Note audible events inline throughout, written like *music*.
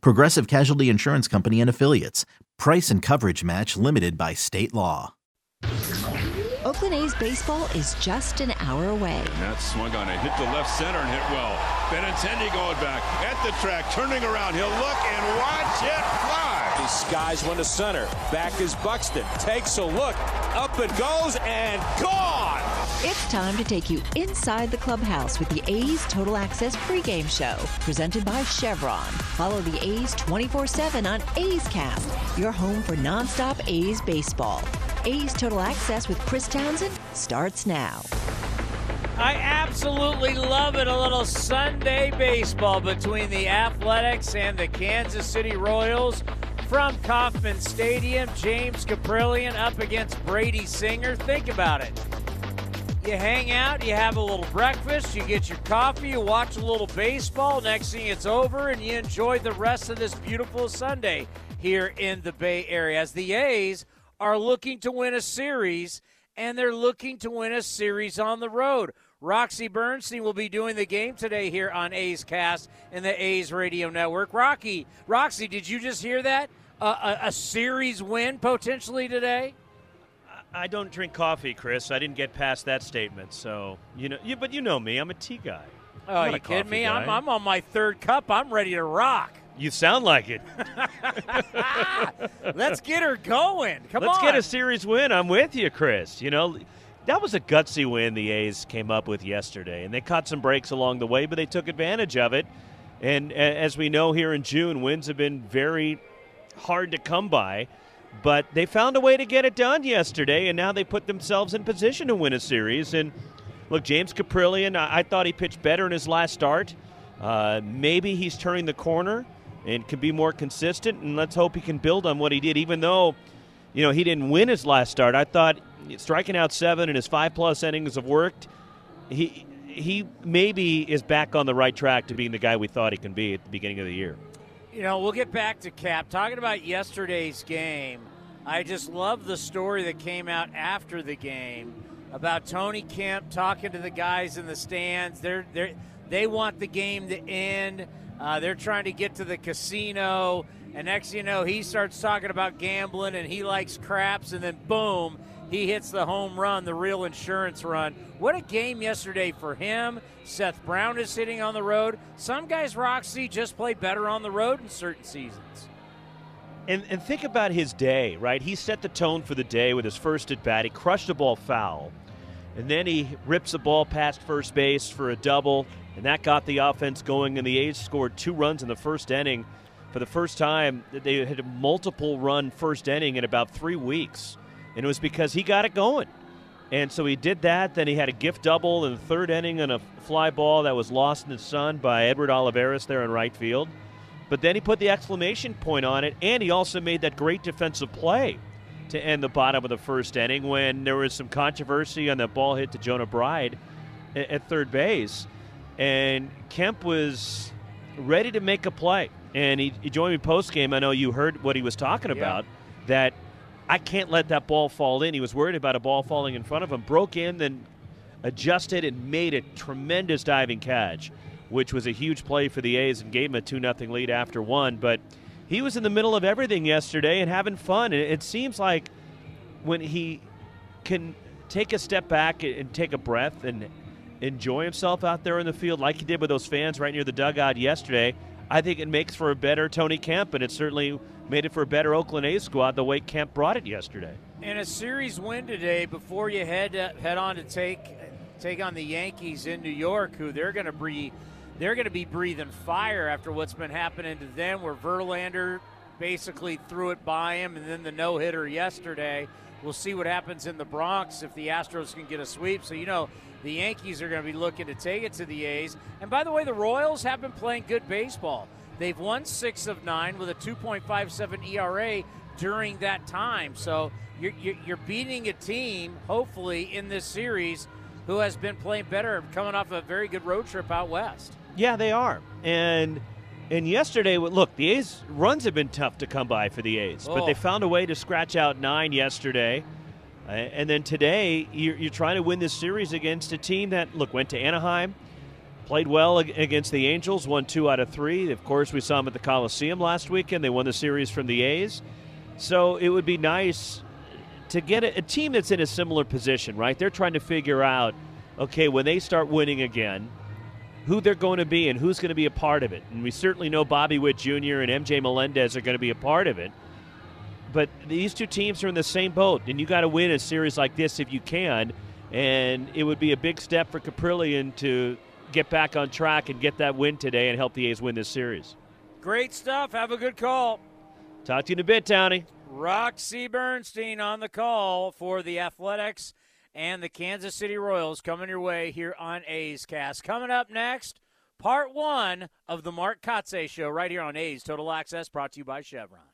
Progressive Casualty Insurance Company and Affiliates. Price and coverage match limited by state law. Oakland A's baseball is just an hour away. That swung on it, hit the left center and hit well. Benintendi going back at the track, turning around. He'll look and watch it fly. He skies one to center. Back is Buxton. Takes a look. Up it goes and gone. It's time to take you inside the clubhouse with the A's Total Access pregame show, presented by Chevron. Follow the A's 24 7 on A's Cast, your home for nonstop A's baseball. A's Total Access with Chris Townsend starts now. I absolutely love it. A little Sunday baseball between the Athletics and the Kansas City Royals from Kauffman Stadium. James Kaprielian up against Brady Singer. Think about it. You hang out, you have a little breakfast, you get your coffee, you watch a little baseball. Next thing it's over, and you enjoy the rest of this beautiful Sunday here in the Bay Area. As the A's are looking to win a series, and they're looking to win a series on the road. Roxy Bernstein will be doing the game today here on A's Cast and the A's Radio Network. Rocky, Roxy, did you just hear that? A, a series win potentially today? I don't drink coffee, Chris. I didn't get past that statement. So you know, you, but you know me. I'm a tea guy. Oh, are you kidding me? I'm, I'm on my third cup. I'm ready to rock. You sound like it. *laughs* Let's get her going. Come Let's on. get a series win. I'm with you, Chris. You know, that was a gutsy win the A's came up with yesterday, and they caught some breaks along the way, but they took advantage of it. And as we know here in June, wins have been very hard to come by. But they found a way to get it done yesterday, and now they put themselves in position to win a series. And look, James Kaprielian, I, I thought he pitched better in his last start. Uh, maybe he's turning the corner and can be more consistent, and let's hope he can build on what he did. Even though, you know, he didn't win his last start, I thought striking out seven and his five plus innings have worked. He he maybe is back on the right track to being the guy we thought he can be at the beginning of the year. You know, we'll get back to Cap. Talking about yesterday's game, I just love the story that came out after the game about Tony Kemp talking to the guys in the stands. They're, they're, they want the game to end. Uh, they're trying to get to the casino. And next you know, he starts talking about gambling and he likes craps. And then, boom, he hits the home run, the real insurance run. What a game yesterday for him. Seth Brown is hitting on the road. Some guys, Roxy, just play better on the road in certain seasons. And, and think about his day, right? He set the tone for the day with his first at bat. He crushed a ball foul. And then he rips a ball past first base for a double. And that got the offense going. And the A's scored two runs in the first inning. For the first time, they had a multiple run first inning in about three weeks. And it was because he got it going. And so he did that. Then he had a gift double in the third inning on a fly ball that was lost in the sun by Edward Olivares there in right field. But then he put the exclamation point on it, and he also made that great defensive play to end the bottom of the first inning when there was some controversy on that ball hit to Jonah Bride at third base. And Kemp was ready to make a play. And he, he joined me post game. I know you heard what he was talking about. That I can't let that ball fall in. He was worried about a ball falling in front of him, broke in, then adjusted and made a tremendous diving catch, which was a huge play for the A's and gave him a 2 0 lead after one. But he was in the middle of everything yesterday and having fun. And it seems like when he can take a step back and take a breath and enjoy himself out there in the field like he did with those fans right near the dugout yesterday, I think it makes for a better Tony Kemp, and it certainly made it for a better Oakland A's squad the way Kemp brought it yesterday. And a series win today before you head uh, head on to take take on the Yankees in New York, who they're going to be they're going to be breathing fire after what's been happening to them, where Verlander basically threw it by him, and then the no hitter yesterday. We'll see what happens in the Bronx if the Astros can get a sweep. So you know the Yankees are going to be looking to take it to the A's. And by the way, the Royals have been playing good baseball. They've won six of nine with a 2.57 ERA during that time. So you're, you're beating a team, hopefully, in this series who has been playing better, coming off a very good road trip out west. Yeah, they are. And and yesterday, look, the A's runs have been tough to come by for the A's, oh. but they oh. found a way to scratch out nine yesterday. And then today, you're, you're, trying to win this series against a team that, look, went to Anaheim, played well against the Angels, won two out of three. Of course, we saw them at the Coliseum last weekend. They won the series from the A's. So it would be nice to get a, a team that's in a similar position, right? They're trying to figure out, okay, when they start winning again, who they're going to be and who's going to be a part of it. And we certainly know Bobby Witt Jr. and MJ Melendez are going to be a part of it. But these two teams are in the same boat, and you got to win a series like this if you can. And it would be a big step for Kaprielian to get back on track and get that win today and help the A's win this series. Great stuff. Have a good call. Talk to you in a bit, Townie. Roxy Bernstein on the call for the Athletics and the Kansas City Royals coming your way here on A's Cast. Coming up next, part one of the Mark Kotsay Show right here on A's Total Access, brought to you by Chevron.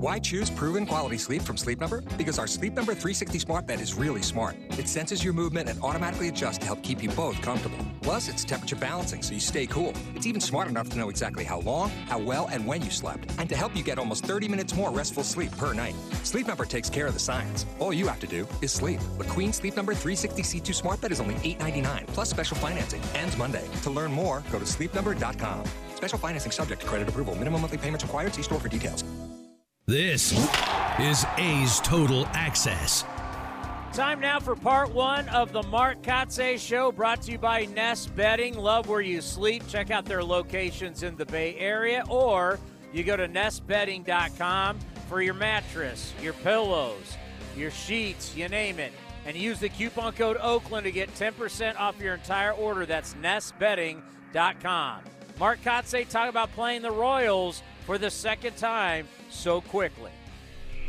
Why choose proven quality sleep from Sleep Number? Because our Sleep Number 360 smart bed is really smart. It senses your movement and automatically adjusts to help keep you both comfortable. Plus, it's temperature balancing so you stay cool. It's even smart enough to know exactly how long, how well, and when you slept, and to help you get almost 30 minutes more restful sleep per night. Sleep Number takes care of the science. All you have to do is sleep. The Queen Sleep Number 360 C2 smart bed is only $8.99 plus special financing. Ends Monday. To learn more, go to sleepnumber.com. Special financing subject to credit approval. Minimum monthly payments required. See store for details. This is A's Total Access. Time now for part one of the Mark Kotsay Show, brought to you by Nest Bedding. Love where you sleep. Check out their locations in the Bay Area, or you go to nestbedding.com for your mattress, your pillows, your sheets, you name it. And use the coupon code Oakland to get 10% off your entire order. That's nestbedding.com. Mark Kotsay talk about playing the Royals for the second time so quickly.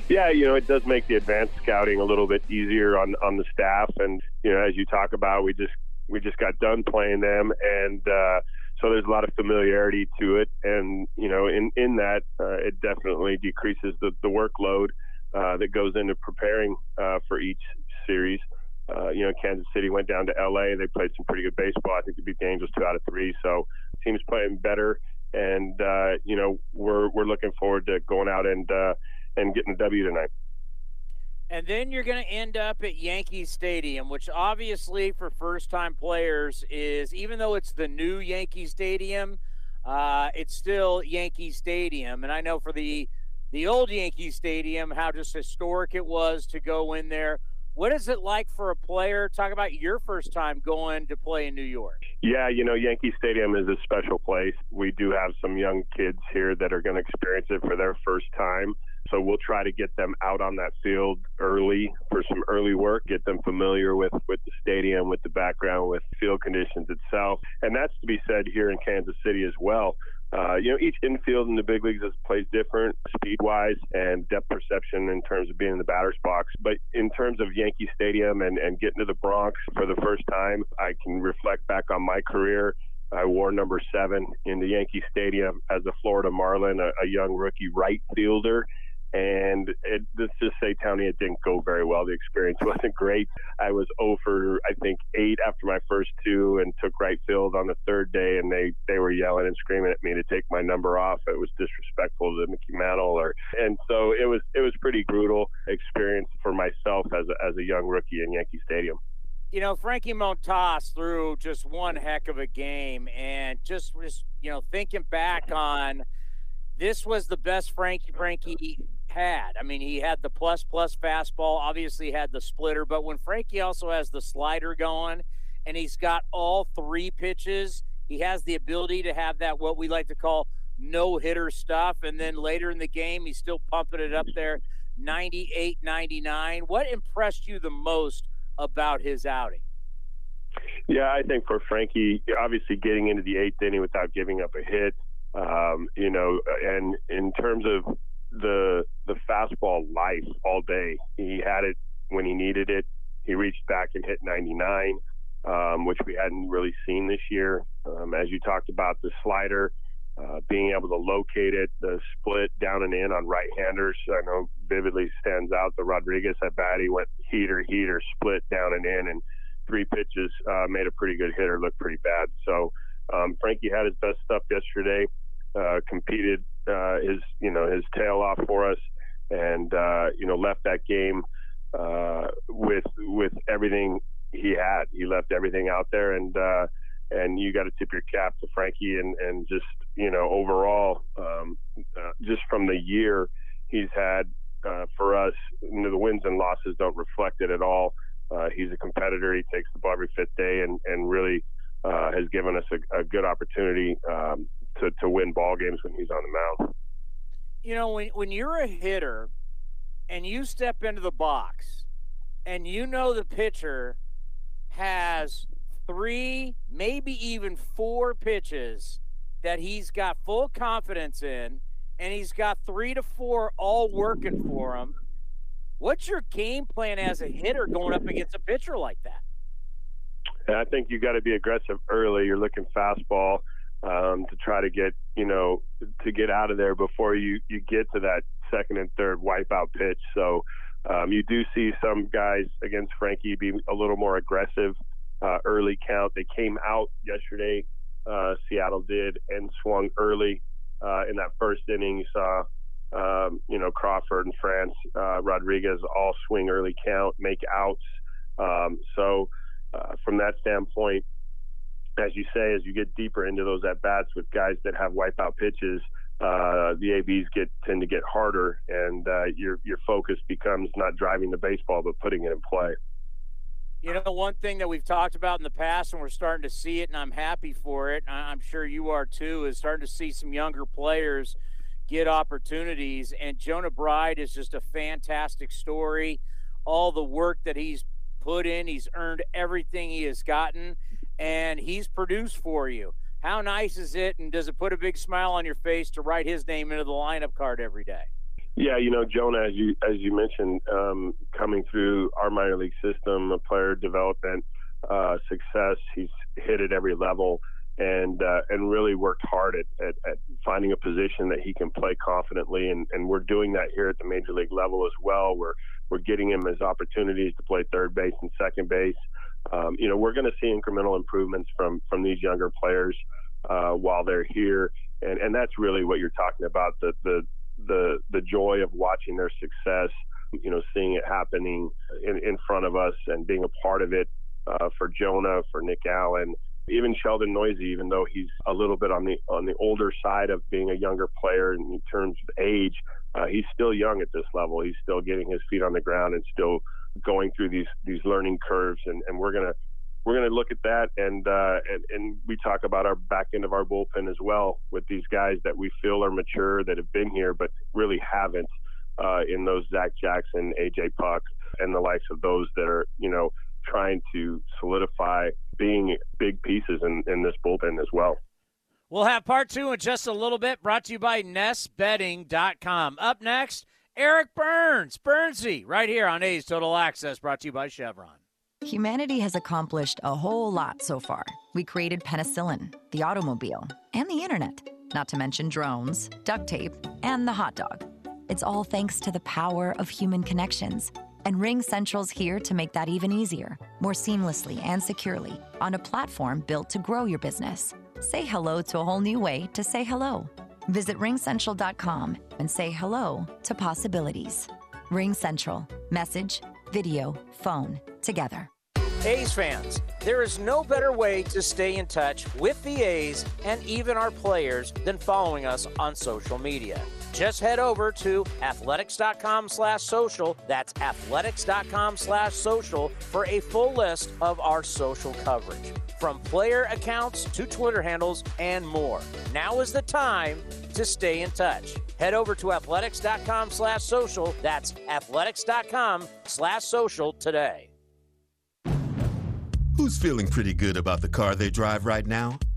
Yeah, you know, it does make the advanced scouting a little bit easier on on the staff, and you know, as you talk about, we just we just got done playing them, and uh, so there's a lot of familiarity to it, and you know, in in that, uh, it definitely decreases the the workload uh, that goes into preparing uh, for each series. Uh, you know, Kansas City went down to LA. They played some pretty good baseball. I think the big games was two out of three. So teams playing better and uh, you know we're we're looking forward to going out and uh, and getting a W tonight. And then you're going to end up at Yankee Stadium, which obviously for first time players is even though it's the new Yankee Stadium, uh, it's still Yankee Stadium. And I know for the the old Yankee Stadium how just historic it was to go in there. What is it like for a player? Talk about your first time going to play in New York. Yeah, you know, Yankee Stadium is a special place. We do have some young kids here that are going to experience it for their first time. So we'll try to get them out on that field early for some early work, get them familiar with, with the stadium, with the background, with field conditions itself. And that's to be said here in Kansas City as well. Uh, you know, each infield in the big leagues is plays different speed wise and depth perception in terms of being in the batter's box. But in terms of Yankee Stadium and, and getting to the Bronx for the first time, I can reflect back on my career. I wore number seven in the Yankee Stadium as a Florida Marlin, a, a young rookie right fielder and it, let's just say, Tony, it didn't go very well. The experience *laughs* wasn't great. I was over, I think, eight after my first two, and took right field on the third day, and they they were yelling and screaming at me to take my number off. It was disrespectful to Mickey Mantle, or and so it was it was pretty brutal experience for myself as a, as a young rookie in Yankee Stadium. You know, Frankie Montas threw just one heck of a game, and just just you know thinking back on this was the best Frankie Frankie had. I mean, he had the plus plus fastball, obviously had the splitter, but when Frankie also has the slider going and he's got all three pitches, he has the ability to have that what we like to call no hitter stuff and then later in the game he's still pumping it up there 98 99. What impressed you the most about his outing? Yeah, I think for Frankie, obviously getting into the eighth inning without giving up a hit, um, you know, and in terms of the the fastball life all day. He had it when he needed it. He reached back and hit 99, um, which we hadn't really seen this year. Um, as you talked about, the slider, uh, being able to locate it, the split down and in on right-handers. I know vividly stands out. The Rodriguez at bat, he went heater, heater, split down and in, and three pitches uh, made a pretty good hitter look pretty bad. So um, Frankie had his best stuff yesterday. Uh, competed uh, his you know his tail off for us, and uh, you know left that game uh, with with everything he had. He left everything out there, and uh, and you got to tip your cap to Frankie and and just you know overall um, uh, just from the year he's had uh, for us, you know, the wins and losses don't reflect it at all. Uh, he's a competitor. He takes the ball every fifth day, and and really uh, has given us a, a good opportunity um, to, to win ball games when he's on the mound. You know, when when you're a hitter and you step into the box and you know the pitcher has three, maybe even four pitches that he's got full confidence in, and he's got three to four all working for him. What's your game plan as a hitter going up against a pitcher like that? And I think you got to be aggressive early. You're looking fastball um, to try to get you know to get out of there before you you get to that second and third wipeout pitch. So um, you do see some guys against Frankie be a little more aggressive uh, early count. They came out yesterday. Uh, Seattle did and swung early uh, in that first inning. You saw. Um, you know Crawford and France uh, Rodriguez all swing early count, make outs. Um, so uh, from that standpoint, as you say, as you get deeper into those at bats with guys that have wipeout pitches, uh, the ABs get tend to get harder, and uh, your your focus becomes not driving the baseball but putting it in play. You know, one thing that we've talked about in the past, and we're starting to see it, and I'm happy for it. I'm sure you are too. Is starting to see some younger players get opportunities, and Jonah Bride is just a fantastic story. All the work that he's put in, he's earned everything he has gotten and he's produced for you. How nice is it, and does it put a big smile on your face to write his name into the lineup card every day? Yeah, you know, Jonah, as you as you mentioned, um, coming through our minor league system, a player development uh, success. He's hit at every level, and uh, and really worked hard at, at, at, finding a position that he can play confidently, and, and we're doing that here at the major league level as well. We're we're getting him his opportunities to play third base and second base um, you know, we're going to see incremental improvements from from these younger players uh, while they're here, and and that's really what you're talking about the the the the joy of watching their success. You know, seeing it happening in, in front of us and being a part of it uh, for Jonah, for Nick Allen, even Sheldon Neuse, even though he's a little bit on the on the older side of being a younger player in terms of age, uh, he's still young at this level. He's still getting his feet on the ground and still going through these these learning curves, and, and we're gonna we're gonna look at that, and, uh, and and we talk about our back end of our bullpen as well with these guys that we feel are mature that have been here but really haven't uh, in those Zach Jackson, AJ Puk, and the likes of those that are you know trying to solidify being big pieces in, in this bullpen as well. We'll have part two in just a little bit, brought to you by NestBedding.com. Up next, Eric Byrnes, Byrnesy, right here on A's Total Access, brought to you by Chevron. Humanity has accomplished a whole lot so far. We created penicillin, the automobile, and the internet, not to mention drones, duct tape, and the hot dog. It's all thanks to the power of human connections. And Ring Central's here to make that even easier, more seamlessly and securely, on a platform built to grow your business. Say hello to a whole new way to say hello. Visit ringcentral.com and say hello to possibilities. Ring Central. Message, video, phone, together. A's fans, there is no better way to stay in touch with the A's and even our players than following us on social media. Just head over to athletics.com slash social. That's athletics.com slash social for a full list of our social coverage. From player accounts to Twitter handles and more. Now is the time to stay in touch. Head over to athletics.com slash social. That's athletics.com slash social today. Who's feeling pretty good about the car they drive right now?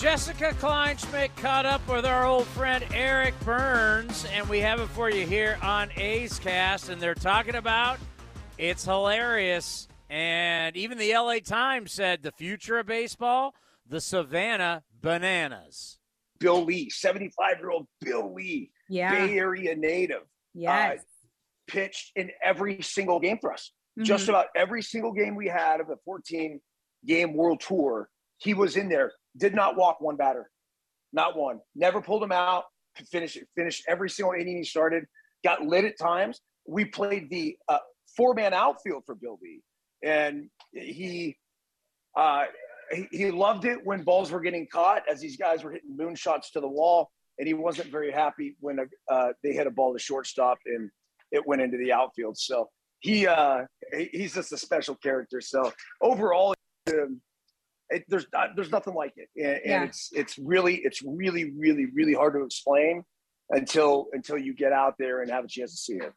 Jessica Kleinschmidt caught up with our old friend Eric Byrnes, and we have it for you here on A's Cast. And they're talking about it's hilarious. And even the LA Times said the future of baseball, the Savannah Bananas. Bill Lee, 75 year old Bill Lee, Yeah. Bay Area native, Yes. uh, pitched in every single game for us. Mhm. Just about every single game we had of the 14 game world tour, he was in there. Did not walk one batter, not one. Never pulled him out. Finished finished every single inning he started. Got lit at times. We played the uh, four man outfield for Bill Lee, and he uh, he, he loved it when balls were getting caught as these guys were hitting moonshots to the wall, and he wasn't very happy when uh, they hit a ball to shortstop and it went into the outfield. So he uh, he's just a special character. So overall, um, it, there's uh, there's nothing like it, and, and Yeah. it's it's really it's really really really hard to explain until until you get out there and have a chance to see it.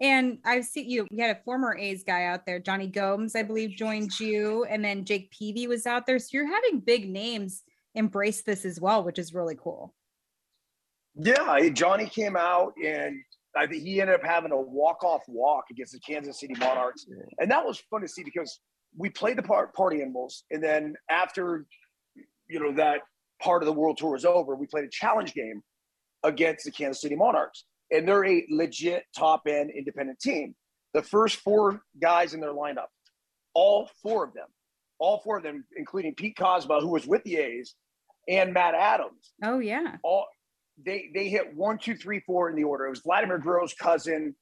And I've seen you. We had a former A's guy out there, Jonny Gomes, I believe, joined you, and then Jake Peavy was out there. So you're having big names embrace this as well, which is really cool. Yeah, Jonny came out and I think he ended up having a walk-off walk against the Kansas City Monarchs, and that was fun to see because we played the part party animals, and then after you know that part of the World Tour was over, we played a challenge game against the Kansas City Monarchs, and they're a legit top-end independent team. The first four guys in their lineup, all four of them, all four of them, including Pete Kozma, who was with the A's, and Matt Adams, Oh yeah. all they they hit one, two, three, four in the order. It was Vladimir Guerrero's cousin,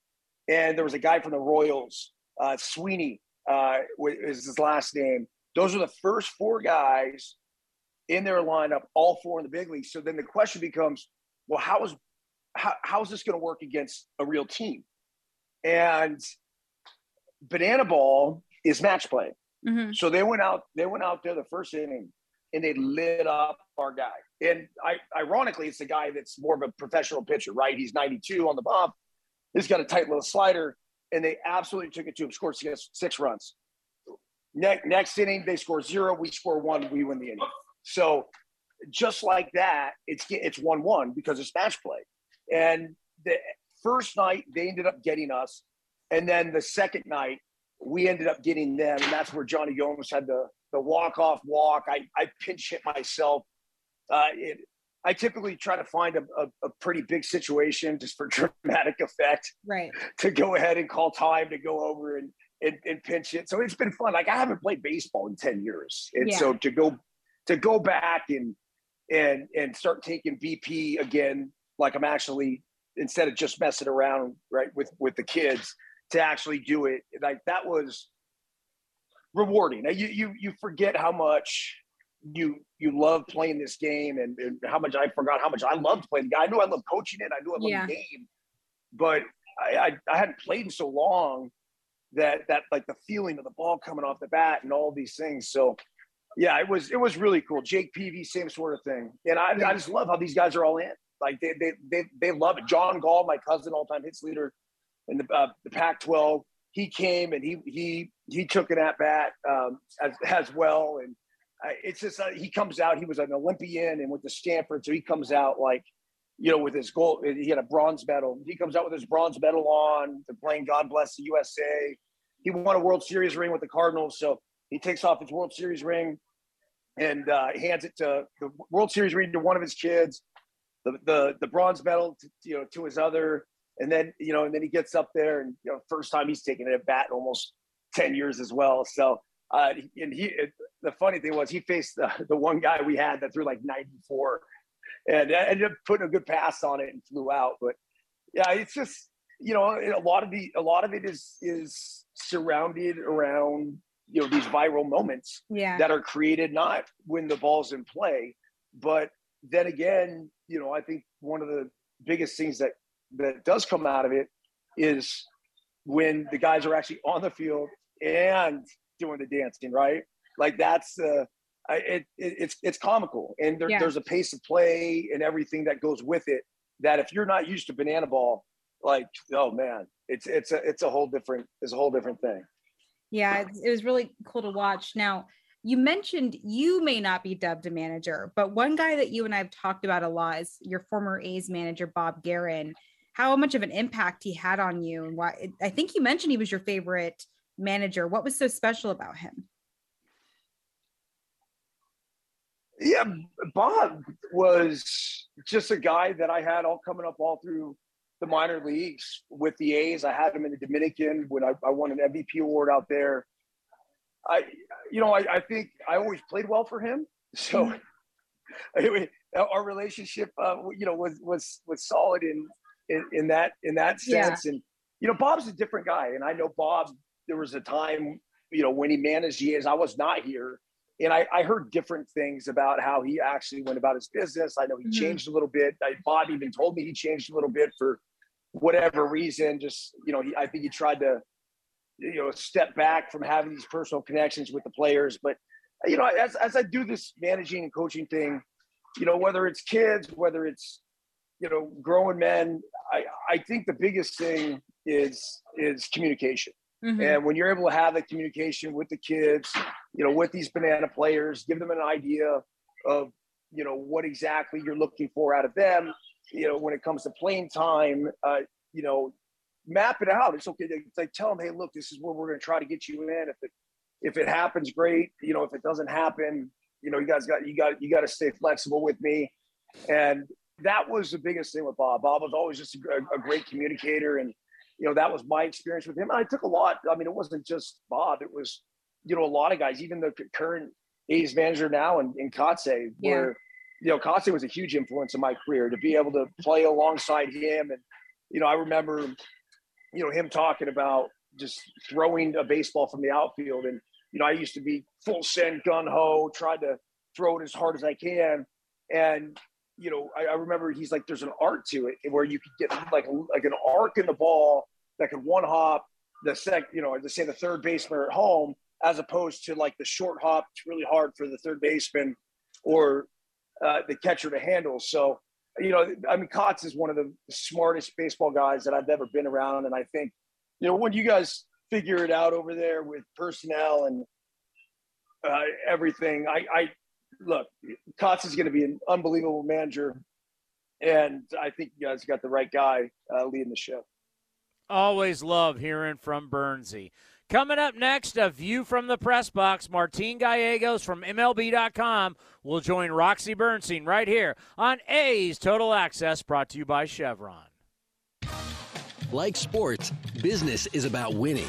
and there was a guy from the Royals, uh, Sweeney, uh, is his last name. Those are the first four guys in their lineup, all four in the big leagues. So then the question becomes, well, how is how, how is this going to work against a real team? And banana ball is match play. Mm-hmm. So they went out, they went out there the first inning and they lit up our guy. And I, ironically, it's the guy that's more of a professional pitcher, right? He's 92 on the bump. He's got a tight little slider, and they absolutely took it to him, scored six, six runs. Next next inning, they score zero, we score one, we win the inning. So just like that, it's it's one one because it's match play. And the first night they ended up getting us, and then the second night we ended up getting them, and that's where Jonny Gomes had the the walk off walk. I I pinch hit myself. Uh, it, I typically try to find a, a, a, pretty big situation just for *laughs* dramatic effect. Right. To go ahead and call time to go over and, and, and pinch it. So it's been fun. Like I haven't played baseball in 10 years. And yeah. so to go to go back and and and start taking BP again, like I'm actually instead of just messing around right with with the kids to actually do it, like that was rewarding. You you you forget how much you you love playing this game and, and, how much I forgot how much I loved playing. I knew I loved coaching it. I knew I loved yeah. the game, but I, I, I hadn't played in so long that that like the feeling of the ball coming off the bat and all these things. So yeah, it was it was really cool. Jake Peavy, same sort of thing. And I, I just love how these guys are all in. Like they they they, they love it. John Gall, my cousin, all time hits leader in the uh, the Pac-12, he came and he he he took an at bat um, as as well and it's just uh, he comes out. He was an Olympian and with the Stanford, so he comes out like you know with his gold. He had a bronze medal. He comes out with his bronze medal on. They're playing "God Bless the USA." He won a World Series ring with the Cardinals, so he takes off his World Series ring and uh, hands it to the World Series ring to one of his kids. The the the bronze medal, to, you know, to his other, and then you know, and then he gets up there and you know, first time he's taking it at bat in almost ten years as well. So uh, and he, it, the funny thing was, he faced the, *laughs* the one guy we had that threw like 94 and ended up putting a good pass on it and flew out. But yeah, it's just, you know, a lot of the, a lot of it is, is surrounded around, you know, these viral moments yeah. that are created not when the ball's in play, but then again, you know, I think one of the biggest things that, that does come out of it is when the guys are actually on the field and doing the dancing, right? Like that's uh, it, it, it's it's comical, and there, yeah. there's a pace of play and everything that goes with it. That if you're not used to banana ball, like oh man, it's it's a it's a whole different it's a whole different thing. Yeah, it, it was really cool to watch. Now you mentioned you may not be dubbed a manager, but one guy that you and I have talked about a lot is your former A's manager, Bob Geren. How much of an impact he had on you, and why? I think you mentioned he was your favorite manager. What was so special about him? Yeah, Bob was just a guy that I had all coming up all through the minor leagues with the A's. I had him in the Dominican when I, I won an MVP award out there. I, you know, I, I, think I always played well for him. So *laughs* anyway, our relationship, uh, you know, was was was solid in in, in that in that sense. Yeah. And you know, Bob's a different guy, and I know Bob there was a time, you know, when he managed years, I was not here. And I, I heard different things about how he actually went about his business. I know he mm-hmm. changed a little bit. I, Bob even told me he changed a little bit for whatever reason. Just, you know, he, I think he tried to, you know, step back from having these personal connections with the players. But, you know, as, as I do this managing and coaching thing, you know, whether it's kids, whether it's, you know, growing men, I, I think the biggest thing is is communication. Mm-hmm. And when you're able to have the communication with the kids, you know, with these banana players, give them an idea of, you know, what exactly you're looking for out of them, you know, when it comes to playing time, uh, you know, map it out. It's okay. They, like tell them, hey, look, this is where we're going to try to get you in. If it if it happens, great. You know, if it doesn't happen, you know, you guys got you got you got to stay flexible with me. And that was the biggest thing with Bob. Bob was always just a, a great communicator and you know, that was my experience with him. And I took a lot. I mean, it wasn't just Bob. It was, you know, a lot of guys, even the current A's manager now in, in Kotsay, yeah. where, you know, Kotsay was a huge influence in my career to be able to play alongside him. And, you know, I remember, you know, him talking about just throwing a baseball from the outfield. And, you know, I used to be full send gun ho, tried to throw it as hard as I can. And, you know, I, I, remember he's like, there's an art to it where you could get like like an arc in the ball that could one hop the sec, you know, to say the third baseman at home, as opposed to like the short hop. It's really hard for the third baseman or uh, the catcher to handle. So, you know, I mean, Kotz is one of the smartest baseball guys that I've ever been around, and I think, you know, when you guys figure it out over there with personnel and uh, everything. I, I look, Tots is going to be an unbelievable manager, and I think you guys got the right guy uh, leading the show. Always love hearing from Byrnesy. Coming up next, a view from the press box. Martin Gallegos from MLB.com will join Roxy Bernstein right here on A's Total Access, brought to you by Chevron. Like sports, business is about winning.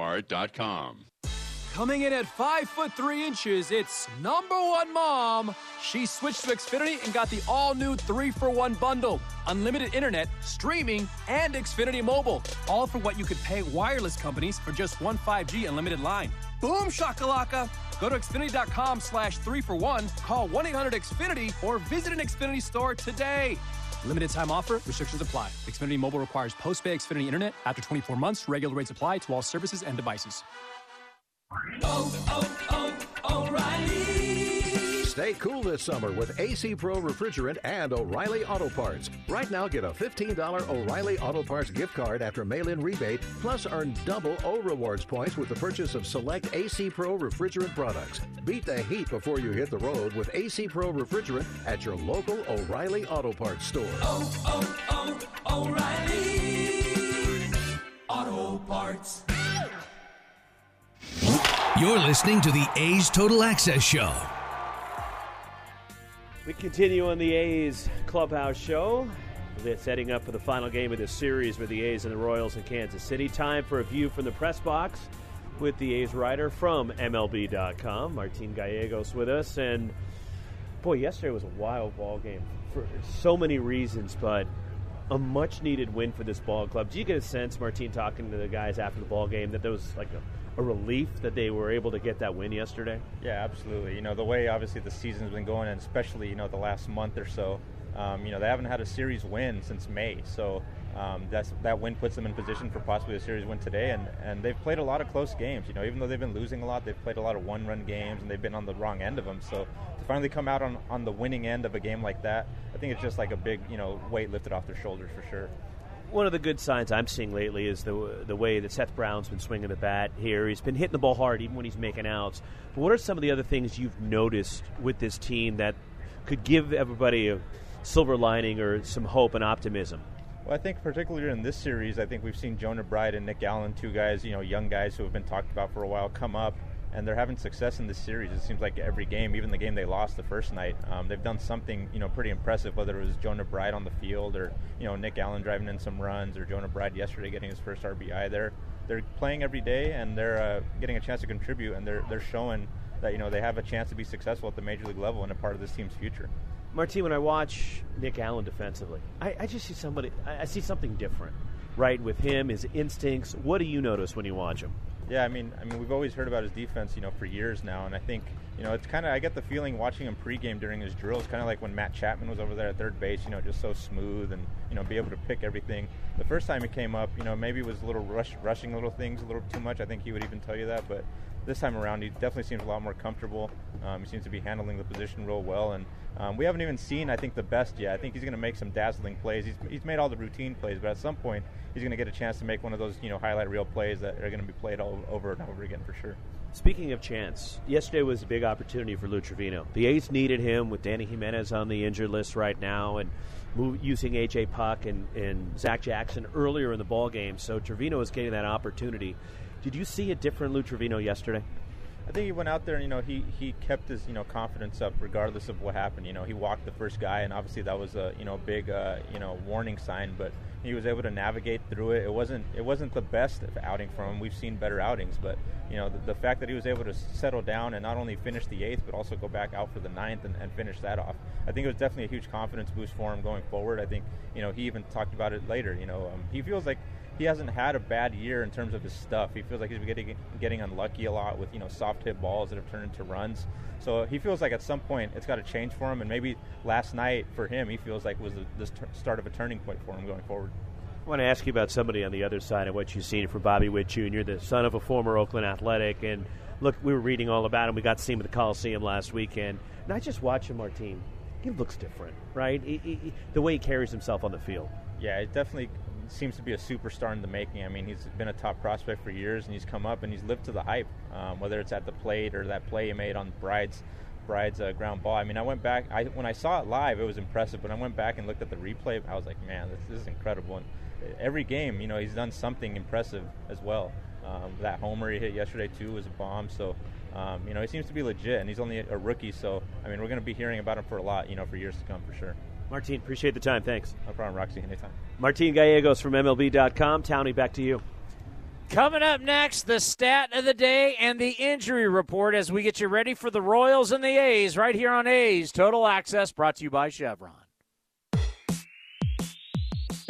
Coming in at five foot three inches, it's number one mom. She switched to Xfinity and got the all new three for one bundle unlimited internet, streaming, and Xfinity Mobile. All for what you could pay wireless companies for just one 5G unlimited line. Boom shakalaka! Go to Xfinity.com slash three for one, call 1 800 Xfinity, or visit an Xfinity store today. Limited time offer, restrictions apply. Xfinity Mobile requires post pay Xfinity Internet. After 24 months, regular rates apply to all services and devices. Oh, oh, oh! Stay cool this summer with AC Pro Refrigerant and O'Reilly Auto Parts. Right now, get a $15 O'Reilly Auto Parts gift card after mail in rebate, plus earn double O Rewards points with the purchase of select AC Pro Refrigerant products. Beat the heat before you hit the road with AC Pro Refrigerant at your local O'Reilly Auto Parts store. Oh, oh, oh, O'Reilly! Auto Parts. You're listening to the A's Total Access Show. We continue on the A's Clubhouse Show. They're setting up for the final game of this series with the A's and the Royals in Kansas City. Time for a view from the press box with the A's writer from MLB.com, Martin Gallegos, with us. And boy, yesterday was a wild ball game for so many reasons, but a much needed win for this ball club. Do you get a sense, Martin, talking to the guys after the ball game, that there was like a, a relief that they were able to get that win yesterday? Yeah, absolutely. You know, the way obviously the season's been going, and especially, you know, the last month or so, um, you know, they haven't had a series win since May. So um, that's, that win puts them in position for possibly a series win today. And, and they've played a lot of close games. You know, even though they've been losing a lot, they've played a lot of one run games and they've been on the wrong end of them. So to finally come out on, on the winning end of a game like that, I think it's just like a big, you know, weight lifted off their shoulders for sure. One of the good signs I'm seeing lately is the the way that Seth Brown's been swinging the bat here. He's been hitting the ball hard even when he's making outs. But what are some of the other things you've noticed with this team that could give everybody a silver lining or some hope and optimism? Well, I think particularly in this series, I think we've seen Jonah Bride and Nick Allen, two guys, you know, young guys who have been talked about for a while, come up and they're having success in this series. It seems like every game, even the game they lost the first night, um, they've done something you know pretty impressive. Whether it was Jonah Bride on the field or you know Nick Allen driving in some runs or Jonah Bride yesterday getting his first RBI, they're they're playing every day and they're uh, getting a chance to contribute and they're they're showing that you know they have a chance to be successful at the major league level and a part of this team's future. Martine, when I watch Nick Allen defensively, I, I just see somebody. I, I see something different, right? With him, his instincts. What do you notice when you watch him? Yeah, I mean, I mean, we've always heard about his defense, you know, for years now, and I think, you know, it's kind of I get the feeling watching him pregame during his drills, kind of like when Matt Chapman was over there at third base, you know, just so smooth and you know, be able to pick everything. The first time he came up, you know, maybe it was a little rush, rushing little things a little too much. I think he would even tell you that, but this time around, he definitely seems a lot more comfortable. Um, he seems to be handling the position real well, and um, we haven't even seen, I think, the best yet. I think he's going to make some dazzling plays. He's, he's made all the routine plays, but at some point, he's going to get a chance to make one of those, you know, highlight reel plays that are going to be played all over and over again for sure. Speaking of chance, yesterday was a big opportunity for Lou Trivino. The A's needed him with Dany Jimenez on the injured list right now, and using AJ Puk and, and Zach Jackson earlier in the ball game. So Trivino is getting that opportunity. Did you see a different Lou Trivino yesterday? I think he went out there and you know he, he kept his you know confidence up regardless of what happened. You know he walked the first guy and obviously that was a you know big uh, you know warning sign, but he was able to navigate through it. It wasn't it wasn't the best outing from him. We've seen better outings, but you know the, the, fact that he was able to settle down and not only finish the eighth but also go back out for the ninth and, and finish that off. I think it was definitely a huge confidence boost for him going forward. I think you know he even talked about it later. You know um, he feels like he hasn't had a bad year in terms of his stuff. He feels like he's getting getting unlucky a lot with you know soft hit balls that have turned into runs. So he feels like at some point it's got to change for him, and maybe last night for him he feels like was the, the start of a turning point for him going forward. I want to ask you about somebody on the other side of what you've seen from Bobby Witt Jr., the son of a former Oakland Athletic, and look, we were reading all about him. We got to see him at the Coliseum last weekend, and I just watch him, Martín. He looks different, right? He, he, the way he carries himself on the field. Yeah, it definitely seems to be a superstar in the making. I mean, he's been a top prospect for years, and he's come up and he's lived to the hype. Um, whether it's at the plate or that play he made on Bride's Bride's uh, ground ball. I mean, I went back. I, when I saw it live, it was impressive. But I went back and looked at the replay. I was like, man, this, this is incredible. And every game, you know, he's done something impressive as well. Um, that homer he hit yesterday too was a bomb. So, um, you know, he seems to be legit, and he's only a rookie. So, I mean, we're going to be hearing about him for a lot, you know, for years to come for sure. Martín, appreciate the time. Thanks. No problem, Roxy. Anytime. Martín Gallegos from MLB.com. Townie, back to you. Coming up next, the stat of the day and the injury report as we get you ready for the Royals and the A's right here on A's Total Access, brought to you by Chevron.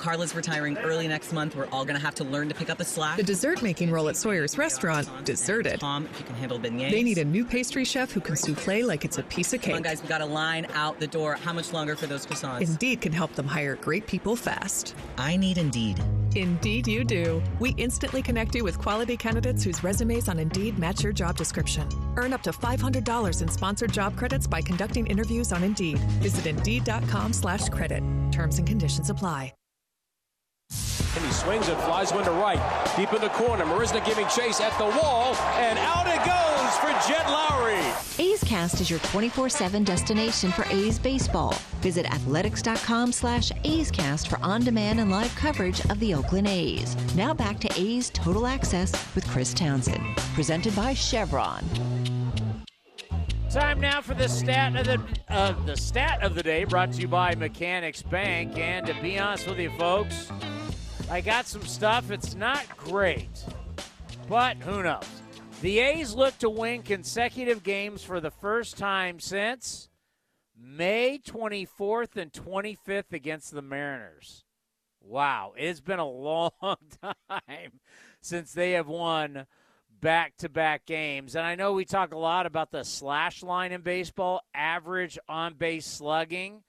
Carla's retiring early next month. We're all going to have to learn to pick up the slack. The dessert making role at Sawyer's restaurant, deserted. Tom, if you can handle beignets. They need a new pastry chef who can souffle like it's a piece of cake. Come on, guys, we got a line out the door. How much longer for those croissants? Indeed can help them hire great people fast. I need Indeed. Indeed, you do. We instantly connect you with quality candidates whose resumes on Indeed match your job description. Earn up to $500 in sponsored job credits by conducting interviews on Indeed. Visit Indeed.com slash credit. Terms and conditions apply. And he swings and flies one to right. Deep in the corner. Marisnick giving chase at the wall. And out it goes for Jed Lowrie. A's Cast is your 24-7 destination for A's baseball. Visit athletics.com slash A's Cast for on-demand and live coverage of the Oakland A's. Now back to A's Total Access with Chris Townsend. Presented by Chevron. Time now for the stat of the uh, the stat of the day, brought to you by Mechanics Bank. And to be honest with you, folks, I got some stuff. It's not great, but who knows? The A's look to win consecutive games for the first time since May 24th and 25th against the Mariners. Wow, it's been a long *laughs* time since they have won back to back games. And I know we talk a lot about the slash line in baseball, average on base slugging.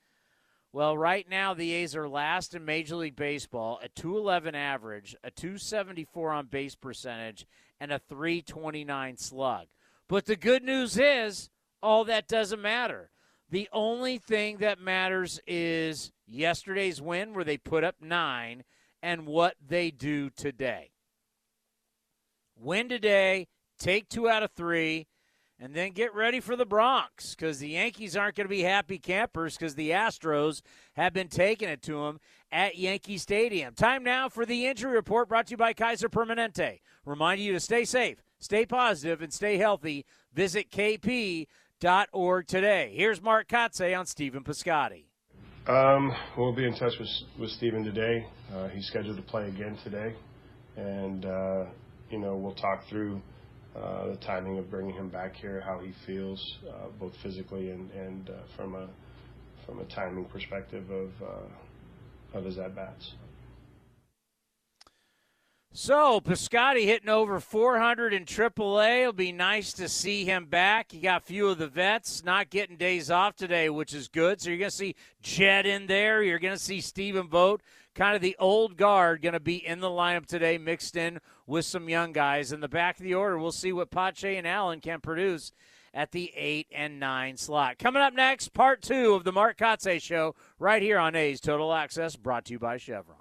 Well, right now the A's are last in Major League Baseball, a 211 average, a 274 on base percentage, and a 329 slug. But the good news is all that doesn't matter. The only thing that matters is yesterday's win, where they put up nine, and what they do today. Win today, take two out of three, and then get ready for the Bronx because the Yankees aren't going to be happy campers because the Astros have been taking it to them at Yankee Stadium. Time now for the injury report brought to you by Kaiser Permanente. Reminding you to stay safe, stay positive, and stay healthy. Visit kp.org today. Here's Mark Kotsay on Stephen Piscotty. Um, we'll be in touch with, with Stephen today. Uh, he's scheduled to play again today. And, uh, you know, we'll talk through uh, the timing of bringing him back here, how he feels, uh, both physically and, and uh, from a from a timing perspective of uh, of his at bats. So Piscotty hitting over 400 in AAA. It'll be nice to see him back. You got a few of the vets not getting days off today, which is good. So you're going to see Jed in there. You're going to see Stephen Vogt, kind of the old guard, going to be in the lineup today, mixed in with some young guys. In the back of the order, we'll see what Pache and Allen can produce at the 8 and 9 slot. Coming up next, part two of the Mark Kotsay Show right here on A's Total Access, brought to you by Chevron.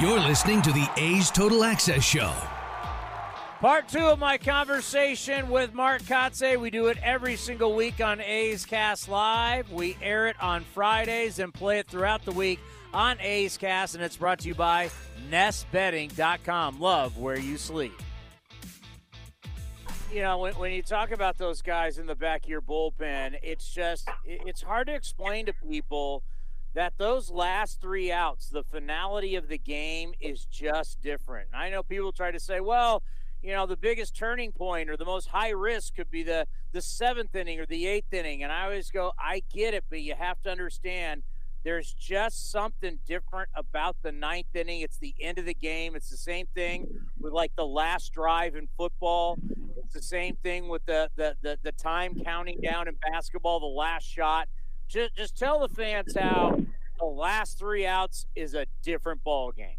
You're listening to the A's Total Access Show. Part two of my conversation with Mark Kotsay. We do it every single week on A's Cast Live. We air it on Fridays and play it throughout the week on A's Cast, and it's brought to you by NestBedding.com. Love where you sleep. You know, when, when you talk about those guys in the back of your bullpen, it's just, it's hard to explain to people – that those last three outs, the finality of the game is just different. I know people try to say, well, you know, the biggest turning point or the most high risk could be the the seventh inning or the eighth inning. And I always go, I get it, but you have to understand there's just something different about the ninth inning. It's the end of the game. It's the same thing with like the last drive in football. It's the same thing with the the the, the time counting down in basketball, the last shot just just tell the fans how the last three outs is a different ball game.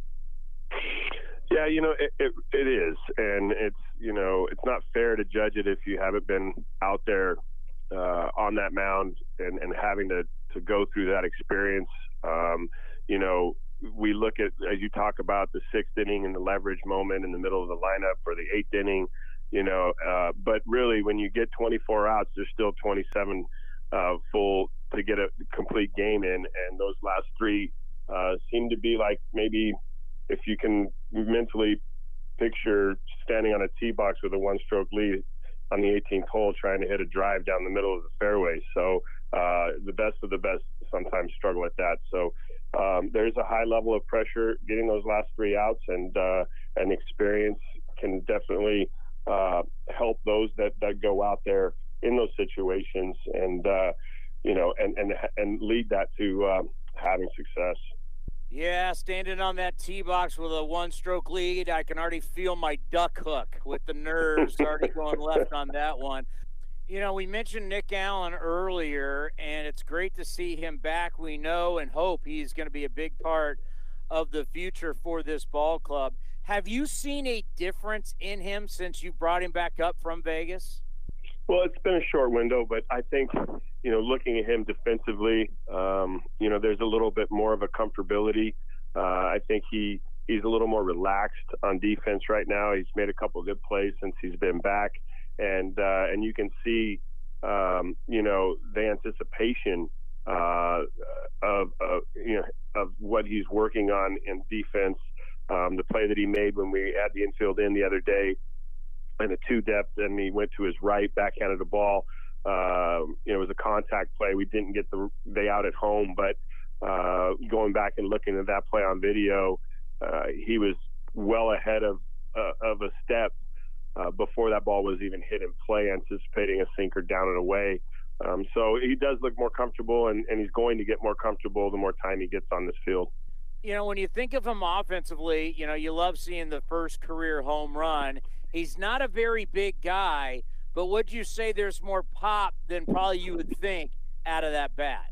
Yeah, you know it, it, it is, and it's you know it's not fair to judge it if you haven't been out there uh, on that mound and, and having to to go through that experience. Um, you know, we look at as you talk about the sixth inning and the leverage moment in the middle of the lineup, or the eighth inning. You know, uh, but really, when you get 24 outs, there's still 27 uh, full to get a complete game in. And those last three uh, seem to be like maybe if you can mentally picture standing on a tee box with a one stroke lead on the 18th hole trying to hit a drive down the middle of the fairway. So uh, the best of the best sometimes struggle at that. So um, there's a high level of pressure getting those last three outs, and uh, and experience can definitely uh, help those that, that go out there in those situations and, uh, you know, and, and, and lead that to uh, having success. Yeah, standing on that tee box with a one stroke lead, I can already feel my duck hook with the nerves already *laughs* going left on that one. You know, we mentioned Nick Allen earlier, and it's great to see him back. We know and hope he's going to be a big part of the future for this ball club. Have you seen a difference in him since you brought him back up from Vegas? Well, it's been a short window, but I think, you know, looking at him defensively, um, you know, there's a little bit more of a comfortability. Uh, I think he he's a little more relaxed on defense right now. He's made a couple of good plays since he's been back and uh, and you can see um, you know the anticipation uh, of, of you know of what he's working on in defense. Um, the play that he made when we had the infield in the other day, and a two depth, and he went to his right, backhanded the ball. Uh, you know, it was a contact play. We didn't get the they out at home, but uh, going back and looking at that play on video, uh, he was well ahead of uh, of a step uh, before that ball was even hit in play, anticipating a sinker down and away. Um, so he does look more comfortable, and, and he's going to get more comfortable the more time he gets on this field. You know, when you think of him offensively, you know, you love seeing the first career home run. He's not a very big guy, but would you say there's more pop than probably you would think out of that bat?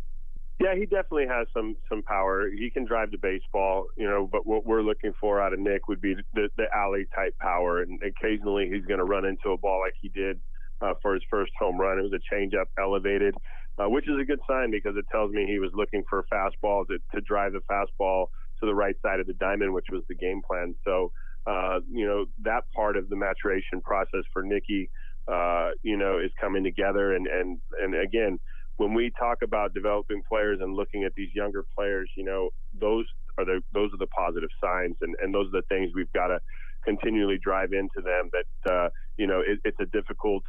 Yeah, he definitely has some some power. He can drive the baseball, you know. But what we're looking for out of Nick would be the, the alley type power, and occasionally he's going to run into a ball like he did uh, for his first home run. It was a changeup elevated, uh, which is a good sign because it tells me he was looking for a fastball to, to drive the fastball to the right side of the diamond, which was the game plan. So, uh, you know, that part of the maturation process for Nicky, uh, you know, is coming together, and and and again when we talk about developing players and looking at these younger players, you know, those are the those are the positive signs, and and those are the things we've got to continually drive into them. That uh, you know, it, it's a difficult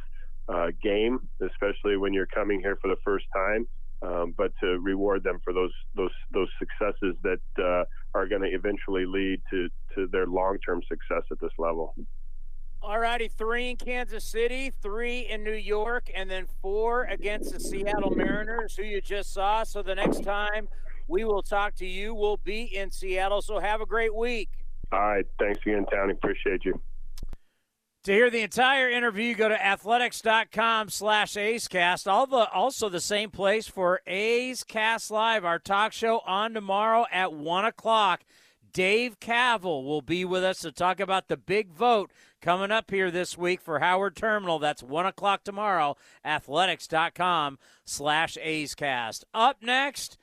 uh, game, especially when you're coming here for the first time. Um, but to reward them for those those those successes that uh, are going to eventually lead to to their long term success at this level. All righty, three in Kansas City, three in New York, and then four against the Seattle Mariners, who you just saw. So the next time we will talk to you, we'll be in Seattle. So have a great week. All right. Thanks again, Tony. Appreciate you. To hear the entire interview, go to athletics.com slash acecast. All the, also the same place for A's Cast Live, our talk show on tomorrow at 1 o'clock. Dave Kaval will be with us to talk about the big vote coming up here this week for Howard Terminal. That's 1 o'clock tomorrow, athletics.com slash A'scast. Up next,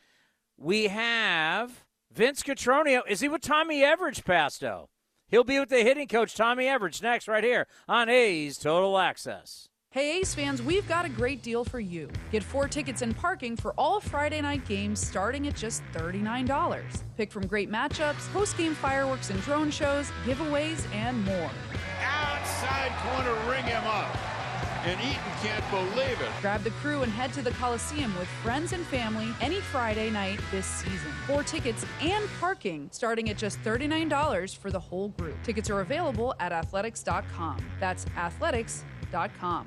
we have Vince Cotroneo. Is he with Tommy Everidge, Pasto? He'll be with the hitting coach, Tommy Everidge, next right here on A's Total Access. Hey A's fans, we've got a great deal for you. Get four tickets and parking for all Friday night games starting at just $39. Pick from great matchups, post game fireworks and drone shows, giveaways, and more. Outside corner, ring him up. And Eaton can't believe it. Grab the crew and head to the Coliseum with friends and family any Friday night this season. Four tickets and parking starting at just $39 for the whole group. Tickets are available at athletics.com. That's athletics.com.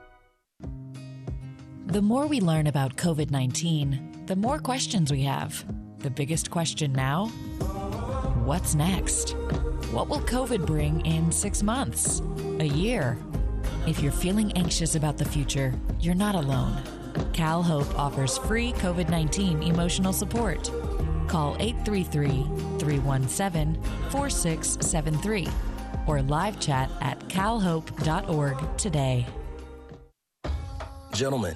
The more we learn about COVID 19, the more questions we have. The biggest question now what's next? What will COVID bring in six months, a year, If you're feeling anxious about the future, you're not alone. Cal Hope offers free COVID 19 emotional support. Call 833 317 4673 or live chat at calhope.org today. Gentlemen,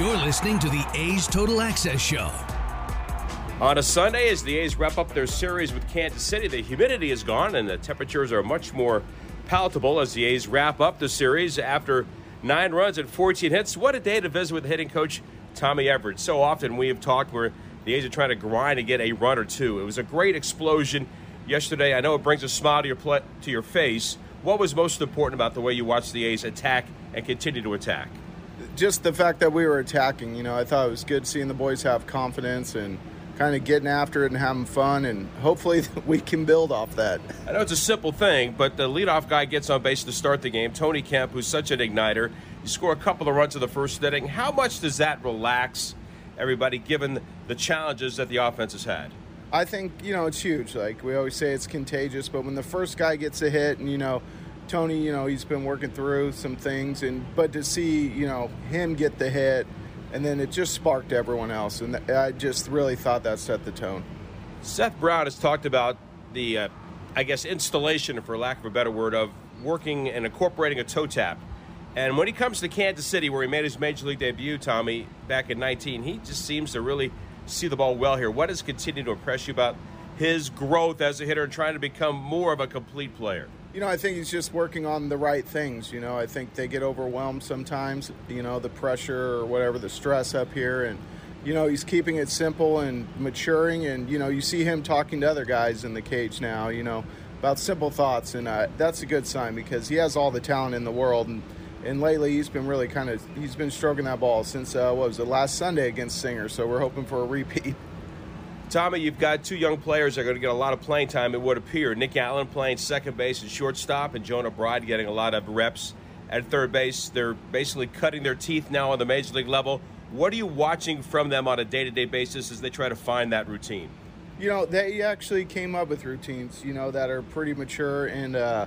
You're listening to the A's Total Access Show. On a Sunday, as the A's wrap up their series with Kansas City, the humidity is gone and the temperatures are much more palatable as the A's wrap up the series after nine runs and 14 hits. What a day to visit with hitting coach Tommy Everidge. So often we have talked where the A's are trying to grind and get a run or two. It was a great explosion yesterday. I know it brings a smile to your to your face. What was most important about the way you watched the A's attack and continue to attack? Just the fact that we were attacking. You know, I thought it was good seeing the boys have confidence and kind of getting after it and having fun, and hopefully *laughs* we can build off that. I know it's a simple thing, but the leadoff guy gets on base to start the game. Tony Kemp, who's such an igniter, you score a couple of runs in the first inning. How much does that relax everybody, given the challenges that the offense has had? I think you know it's huge. Like we always say, it's contagious. But when the first guy gets a hit, and you know, Tony, you know, he's been working through some things, and but to see you know him get the hit, and then it just sparked everyone else, and I just really thought that set the tone. Seth Brown has talked about the, uh, I guess, installation, for lack of a better word, of working and incorporating a toe tap. And when he comes to Kansas City, where he made his major league debut, Tommy, back in 19, he just seems to really see the ball well here. What has continued to impress you about his growth as a hitter and trying to become more of a complete player? You know, I think he's just working on the right things. You know, I think they get overwhelmed sometimes, you know, the pressure or whatever, the stress up here. And, you know, he's keeping it simple and maturing. And, you know, you see him talking to other guys in the cage now, you know, about simple thoughts. And uh, that's a good sign because he has all the talent in the world. And, and lately he's been really kind of he's been stroking that ball since uh, what was it last Sunday against Singer. So we're hoping for a repeat. *laughs* Tommy, you've got two young players that are going to get a lot of playing time. It would appear Nick Allen playing second base and shortstop, and Jonah Bride getting a lot of reps at third base. They're basically cutting their teeth now on the major league level. What are you watching from them on a day-to-day basis as they try to find that routine? You know, they actually came up with routines. You know that are pretty mature and. Uh,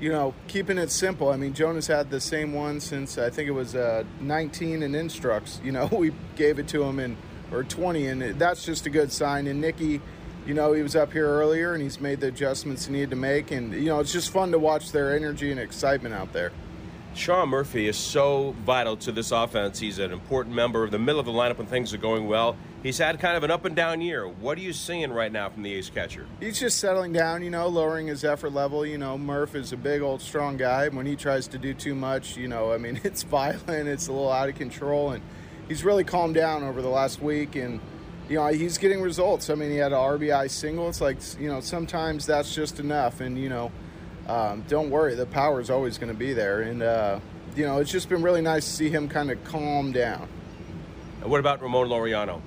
you know, keeping it simple. I mean, Jonah's had the same one since I think it was uh, 19 in instructs. You know, *laughs* we gave it to him in or 20, and that's just a good sign. And Nicky, you know, he was up here earlier and he's made the adjustments he needed to make, and you know, it's just fun to watch their energy and excitement out there. Sean Murphy is so vital to this offense. He's an important member of the middle of the lineup when things are going well. He's had kind of an up and down year. What are you seeing right now from the ace catcher? He's just settling down, you know, lowering his effort level. You know, Murph is a big old strong guy. When he tries to do too much, you know, I mean, *laughs* it's violent, it's a little out of control, and he's really calmed down over the last week and you know, he's getting results. I mean, he had an RBI single. It's like, you know, sometimes that's just enough. And, you know, um, don't worry, the power is always going to be there. And, uh, you know, it's just been really nice to see him kind of calm down. And what about Ramon Laureano?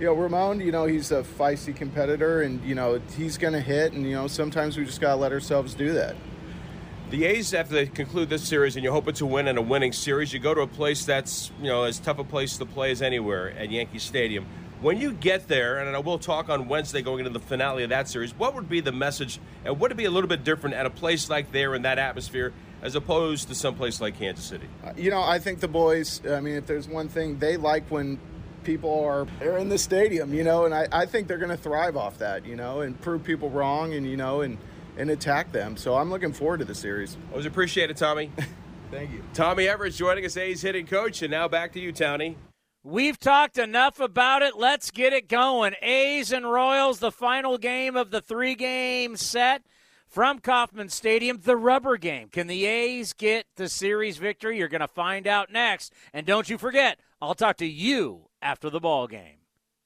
You know, Ramon, you know, he's a feisty competitor and, you know, he's going to hit. And, you know, sometimes we just got to let ourselves do that. The A's, after they conclude this series and you're hoping to win in a winning series, you go to a place that's, you know, as tough a place to play as anywhere at Yankee Stadium. When you get there, and I will talk on Wednesday going into the finale of that series, what would be the message, and would it be a little bit different at a place like there in that atmosphere as opposed to someplace like Kansas City? Uh, you know, I think the boys, I mean, if there's one thing they like when people are they're in the stadium, you know, and I, I think they're going to thrive off that, you know, and prove people wrong, and you know, and and attack them. So I'm looking forward to the series. Always appreciate it, Tommy. *laughs* Thank you. Tommy Everidge joining us, A's hitting coach. And now back to you, Tony. We've talked enough about it. Let's get it going. A's and Royals, the final game of the three game set from Kauffman Stadium, the rubber game. Can the A's get the series victory? You're going to find out next. And don't you forget, I'll talk to you after the ball game.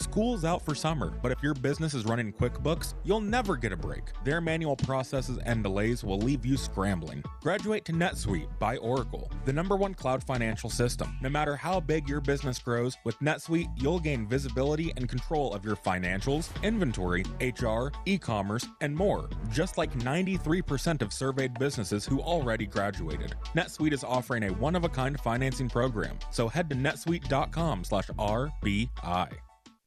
School's out for summer, but if your business is running QuickBooks, you'll never get a break. Their manual processes and delays will leave you scrambling. Graduate to NetSuite by Oracle, the number one cloud financial system. No matter how big your business grows, with NetSuite, you'll gain visibility and control of your financials, inventory, HR, e commerce, and more, just like 93% of surveyed businesses who already graduated. NetSuite is offering a one of a kind financing program, so head to netsuite.com slash RBI.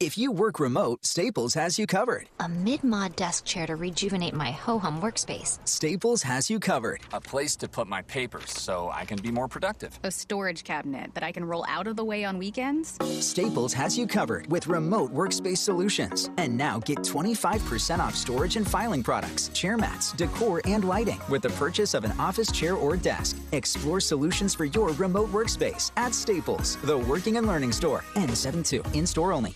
If you work remote, Staples has you covered. A mid-mod desk chair to rejuvenate my ho-hum workspace. Staples has you covered. A place to put my papers so I can be more productive. A storage cabinet that I can roll out of the way on weekends. Staples has you covered with remote workspace solutions. And now get 25% off storage and filing products, chair mats, decor, and lighting with the purchase of an office chair or desk. Explore solutions for your remote workspace at Staples, the working and learning store. N72 in store only.